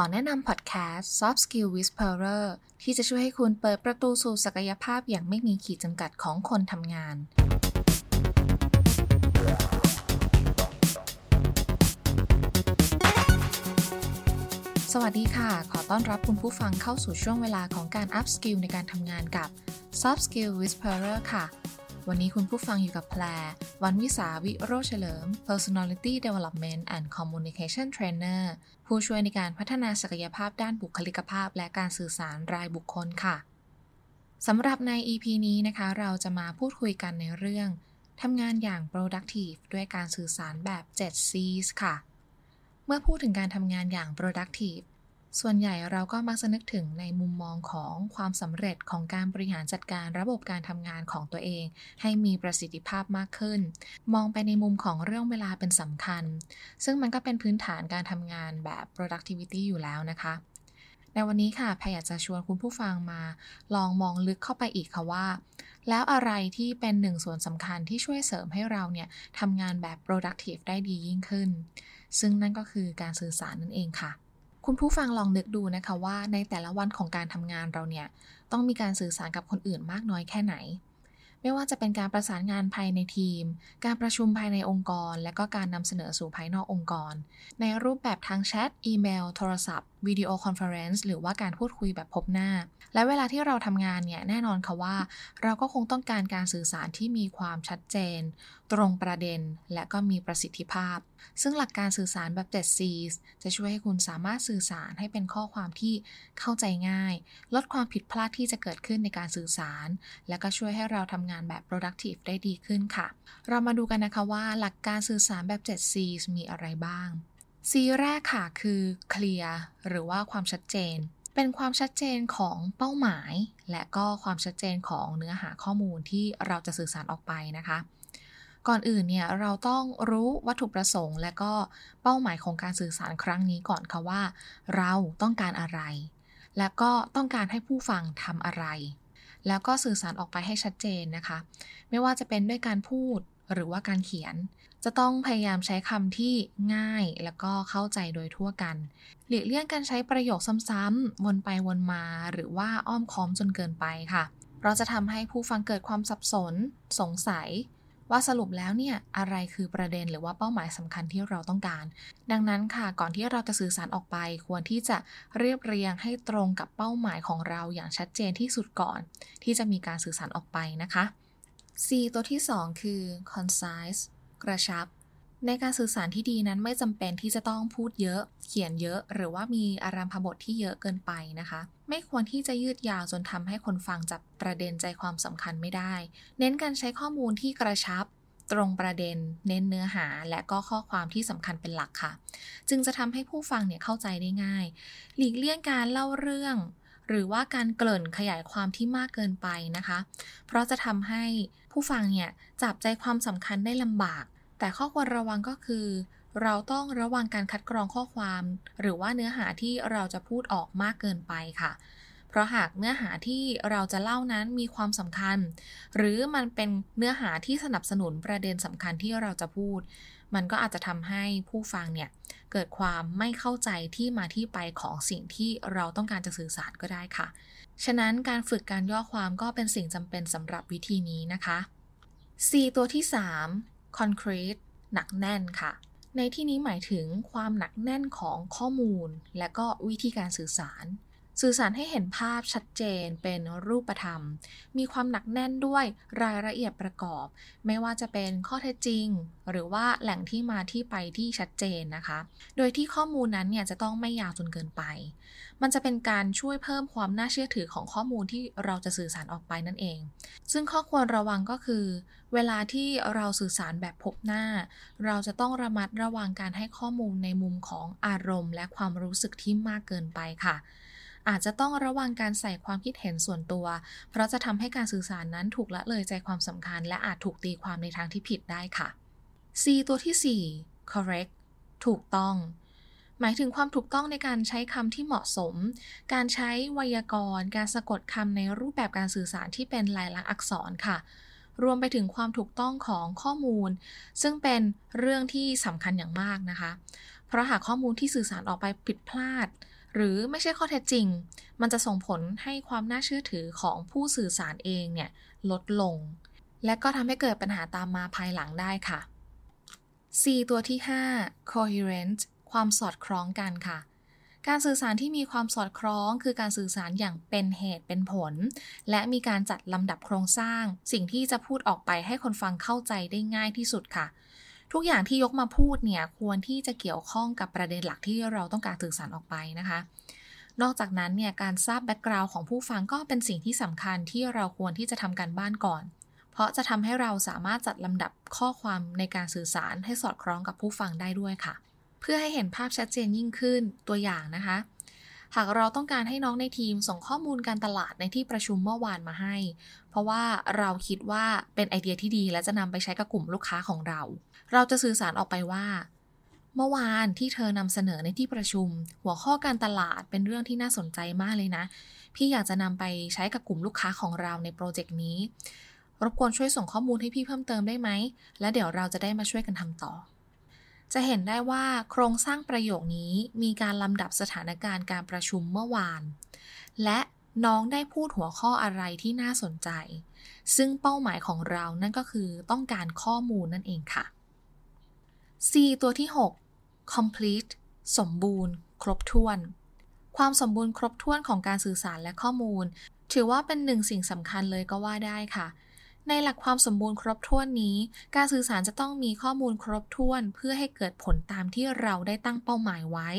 ขอแนะนำพอดแคสต์ Soft Skill Whisperer ที่จะช่วยให้คุณเปิดประตูสู่ศักยภาพอย่างไม่มีขีดจำกัดของคนทำงาน สวัสดีค่ะ ขอต้อนรับคุณผู้ฟังเข้าสู่ช่วงเวลาของการ Up Skill ในการทำงานกับ Soft Skill Whisperer ค่ะ วันนี้คุณผู้ฟังอยู่กับแพรวันวิสาวิโรจน์เฉลิม Personality Development and Communication Trainer ผู้ช่วยในการพัฒนาศักยภาพด้านบุคลิกภาพ และการสื่อสารรายบุคคลค่ะสำหรับใน EP นี้นะคะ เราจะมาพูดคุยกันในเรื่องทำงานอย่าง productive ด้วยการสื่อสารแบบ 7 C's ค่ะ เมื่อพูดถึงการทำงานอย่าง productive ส่วนใหญ่เราก็มักจะนึกถึงในมุมมองของความสำเร็จของการบริหารจัดการระบบการทำงานของตัวเอง ให้มีประสิทธิภาพมากขึ้น มองไปในมุมของเรื่องเวลาเป็นสำคัญ ซึ่งมันก็เป็นพื้นฐานการทำงานแบบ productivity อยู่แล้วนะคะในวันนี้ค่ะแพรอยากจะชวนคุณผู้ฟังมา ลองมองลึกเข้าไปอีกค่ะว่า แล้วอะไรที่เป็นหนึ่งส่วนสำคัญที่ช่วยเสริมให้เราเนี่ยทำงานแบบ productive ได้ดียิ่งขึ้น ซึ่งนั่นก็คือการสื่อสารนั่นเองค่ะ คุณผู้ฟังลองนึกดูนะคะว่าในแต่ละวันของการทำงานเราเนี่ยต้องมีการสื่อสารกับคนอื่นมากน้อยแค่ไหน ไม่ว่าจะเป็นการประสานงานภายในทีม การประชุมภายในองค์กร และก็การนำเสนอสู่ภายนอกองค์กร ในรูปแบบทางแชท อีเมล โทรศัพท์ video conference หรือว่าการพูดคุยแบบพบหน้า และเวลาที่เราทำงานเนี่ย แน่นอนค่ะว่า เราก็คงต้องการการสื่อสารที่มีความชัดเจน ตรงประเด็น และก็มีประสิทธิภาพ ซึ่งหลักการสื่อสารแบบ 7 C's จะช่วยให้คุณสามารถสื่อสารให้เป็นข้อความที่เข้าใจง่าย ลดความผิดพลาดที่จะเกิดขึ้นในการสื่อสาร และก็ช่วยให้เราทำงานแบบ productive ได้ดีขึ้นค่ะ เรามาดูกันนะคะว่าหลักการสื่อสารแบบ 7 C's มีอะไรบ้าง C แรกค่ะคือ clear หรือว่าความชัดเจน เป็นความชัดเจนของเป้าหมาย และก็ความชัดเจนของเนื้อหาข้อมูลที่เราจะสื่อสารออกไปนะคะ ก่อนอื่นเนี่ยเราต้องรู้วัตถุประสงค์ และก็เป้าหมายของการสื่อสารครั้งนี้ก่อนค่ะว่า เราต้องการอะไร และก็ต้องการให้ผู้ฟังทำอะไรแล้วก็สื่อสารออกไปให้ชัดเจนนะคะ ไม่ว่าจะเป็นด้วยการพูด หรือว่าการเขียน จะต้องพยายามใช้คำที่ง่ายแล้วก็เข้าใจโดยทั่วกัน หลีกเลี่ยงการใช้ประโยคซ้ำๆวนไปวนมา หรือว่าอ้อมค้อมจนเกินไปค่ะ เพราะจะทำให้ผู้ฟังเกิดความสับสน สงสัย ว่าสรุปแล้วเนี่ยอะไรคือประเด็นหรือว่าเป้าหมายสำคัญที่เราต้องการ ดังนั้นค่ะก่อนที่เราจะสื่อสารออกไป ควรที่จะเรียบเรียงให้ตรงกับเป้าหมายของเราอย่างชัดเจนที่สุดก่อน ที่จะมีการสื่อสารออกไปนะคะ C ตัวที่ 2 คือ concise กระชับ ในการสื่อสารที่ดีนั้นไม่จำเป็นที่จะต้องพูดเยอะ เขียนเยอะ หรือว่ามีอารามพบทที่เยอะเกินไปนะคะ ไม่ควรที่จะยืดยาวจนทำให้คนฟังจับประเด็นใจความสำคัญไม่ได้ เน้นการใช้ข้อมูลที่กระชับตรงประเด็น เน้นเนื้อหา และก็ข้อความที่สำคัญเป็นหลักค่ะ จึงจะทำให้ผู้ฟังเนี่ยเข้าใจได้ง่าย หลีกเลี่ยงการเล่าเรื่อง หรือว่าการเกริ่นขยายความที่มากเกินไปนะคะ เพราะจะทำให้ผู้ฟังเนี่ยจับใจความสำคัญได้ลำบาก แต่ข้อควรระวังก็คือ เราต้องระวังการคัดกรองข้อความ หรือว่าเนื้อหาที่เราจะพูดออกมากเกินไปค่ะ เพราะหากเนื้อหาที่เราจะเล่านั้นมีความสำคัญ หรือมันเป็นเนื้อหาที่สนับสนุนประเด็นสำคัญที่เราจะพูด มันก็อาจจะทำให้ผู้ฟังเนี่ยเกิดความไม่เข้าใจที่มาที่ไปของสิ่งที่เราต้องการจะสื่อสารก็ได้ค่ะ ฉะนั้นการฝึกการย่อความก็เป็นสิ่งจำเป็นสำหรับวิธีนี้นะคะ C ตัวที่ 3 concrete หนักแน่นค่ะ ในที่นี้หมายถึงความหนักแน่นของข้อมูล และก็วิธีการสื่อสาร สื่อสารให้เห็นภาพชัดเจนเป็นรูปธรรม มีความหนักแน่นด้วยรายละเอียดประกอบ ไม่ว่าจะเป็นข้อเท็จจริง หรือว่าแหล่งที่มาที่ไปที่ชัดเจนนะคะ โดยที่ข้อมูลนั้นเนี่ยจะต้องไม่ยาวจนเกินไป มันจะเป็นการช่วยเพิ่มความน่าเชื่อถือของข้อมูลที่เราจะสื่อสารออกไปนั่นเอง ซึ่งข้อควรระวังก็คือ เวลาที่เราสื่อสารแบบพบหน้า เราจะต้องระมัดระวังการให้ข้อมูลในมุมของอารมณ์ และความรู้สึกที่มากเกินไปค่ะ อาจจะต้องระวังการใส่ความคิดเห็นส่วนตัว เพราะจะทำให้การสื่อสารนั้นถูกละเลยใจความสำคัญ และอาจถูกตีความในทางที่ผิดได้ค่ะ C ตัวที่ 4 correct ถูกต้อง หมายถึงความถูกต้องในการใช้คำที่เหมาะสม การใช้ไวยากรณ์ การสะกดคำในรูปแบบการสื่อสารที่เป็นลายลักษณ์อักษรค่ะรวมไปถึงความถูกต้องของข้อมูล ซึ่งเป็นเรื่องที่สำคัญอย่างมากนะคะ เพราะหากข้อมูลที่สื่อสารออกไปผิดพลาด หรือไม่ใช่ข้อเท็จจริง มันจะส่งผลให้ความน่าเชื่อถือของผู้สื่อสารเองเนี่ยลดลง และก็ทำให้เกิดปัญหาตามมาภายหลังได้ค่ะ C ตัวที่ 5 coherent ความสอดคล้องกันค่ะ การสื่อสารที่มีความสอดคล้อง คือการสื่อสารอย่างเป็นเหตุเป็นผล และมีการจัดลำดับโครงสร้าง สิ่งที่จะพูดออกไปให้คนฟังเข้าใจได้ง่ายที่สุดค่ะ ทุกอย่างที่ยกมาพูดเนี่ยควรที่จะเกี่ยวข้องกับประเด็นหลักที่เราต้องการสื่อสารออกไปนะคะ นอกจากนั้นเนี่ยการทราบแบ็กกราวน์ของผู้ฟังก็เป็นสิ่งที่สำคัญที่เราควรที่จะทำการบ้านก่อน เพราะจะทำให้เราสามารถจัดลำดับข้อความในการสื่อสารให้สอดคล้องกับผู้ฟังได้ด้วยค่ะ เพื่อให้เห็นภาพชัดเจนยิ่งขึ้นตัวอย่างนะคะ หากเราต้องการให้น้องในทีมส่งข้อมูลการตลาดในที่ประชุมเมื่อวานมาให้ เพราะว่าเราคิดว่าเป็นไอเดียที่ดีและจะนำไปใช้กับกลุ่มลูกค้าของเรา เราจะสื่อสารออกไปว่า เมื่อวานที่เธอนำเสนอในที่ประชุม หัวข้อการตลาดเป็นเรื่องที่น่าสนใจมากเลยนะ พี่อยากจะนำไปใช้กับกลุ่มลูกค้าของเราในโปรเจกต์นี้ รบกวนช่วยส่งข้อมูลให้พี่เพิ่มเติมได้ไหม และเดี๋ยวเราจะได้มาช่วยกันทำต่อ จะเห็นได้ว่าโครงสร้างประโยคนี้มีการลำดับสถานการณ์การประชุมเมื่อวาน และน้องได้พูดหัวข้ออะไรที่น่าสนใจ ซึ่งเป้าหมายของเรานั่นก็คือต้องการข้อมูลนั่นเองค่ะ C ตัวที่ 6 complete สมบูรณ์ ครบถ้วน ความสมบูรณ์ครบถ้วนของการสื่อสารและข้อมูล ถือว่าเป็นหนึ่งสิ่งสำคัญเลยก็ว่าได้ค่ะ ในหลักความสมบูรณ์ครบถ้วนนี้ การสื่อสารจะต้องมีข้อมูลครบถ้วน เพื่อให้เกิดผลตามที่เราได้ตั้งเป้าหมายไว้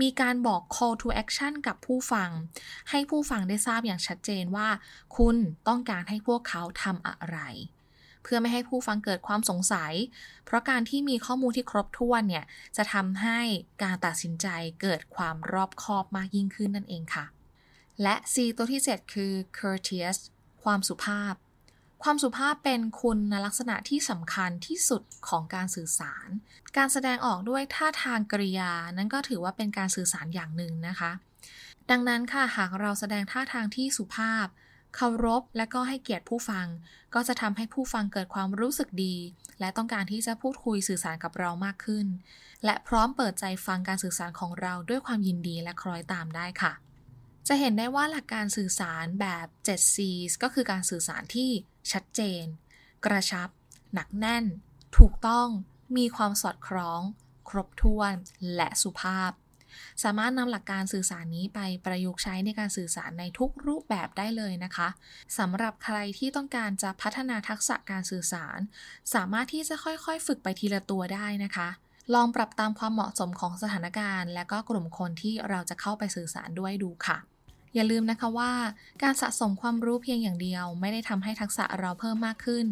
มีการบอก call to action กับผู้ฟัง ให้ผู้ฟังได้ทราบอย่างชัดเจนว่า คุณต้องการให้พวกเขาทำอะไร เพื่อไม่ให้ผู้ฟังเกิดความสงสัย เพราะการที่มีข้อมูลที่ครบถ้วนเนี่ยจะทำให้การตัดสินใจเกิดความรอบคอบมากยิ่งขึ้นนั่นเองค่ะ และ C ตัวที่ 7 คือ courteous ความสุภาพ ความสุภาพเป็นคุณลักษณะที่สำคัญที่สุดของการสื่อสาร การแสดงออกด้วยท่าทางกริยา นั้นก็ถือว่าเป็นการสื่อสารอย่างหนึ่งนะคะ ดังนั้นค่ะหากเราแสดงท่าทางที่สุภาพ เคารพและก็ให้เกียรติผู้ฟัง ก็จะทำให้ผู้ฟังเกิดความรู้สึกดี และต้องการที่จะพูดคุยสื่อสารกับเรามากขึ้น และพร้อมเปิดใจฟังการสื่อสารของเราด้วยความยินดีและคล้อยตามได้ค่ะ จะเห็นได้ว่าหลักการสื่อสารแบบ 7 C's ก็คือการสื่อสารที่ชัดเจน กระชับ หนักแน่น ถูกต้อง มีความสอดคล้อง ครบถ้วน และสุภาพ สามารถนำหลักการสื่อสารนี้ไปประยุกต์ใช้ในการสื่อสารในทุกรูปแบบได้เลยนะคะสำหรับใครที่ต้องการจะพัฒนาทักษะการสื่อสาร สามารถที่จะค่อยๆ ฝึกไปทีละตัวได้นะคะ ลองปรับตามความเหมาะสมของสถานการณ์ และก็กลุ่มคนที่เราจะเข้าไปสื่อสารด้วยดูค่ะอย่าลืมนะคะว่าการสะสมความรู้เพียงอย่างเดียว ไม่ได้ทำให้ทักษะเราเพิ่มมากขึ้น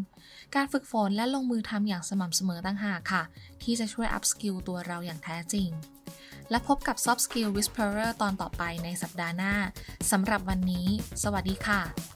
การฝึกฝนและลงมือทำอย่างสม่ำเสมอต่างหากค่ะ ที่จะช่วย upskill ตัวเราอย่างแท้จริง และพบกับ Soft Skill Whisperer ตอนต่อไปในสัปดาห์หน้า สำหรับวันนี้ สวัสดีค่ะ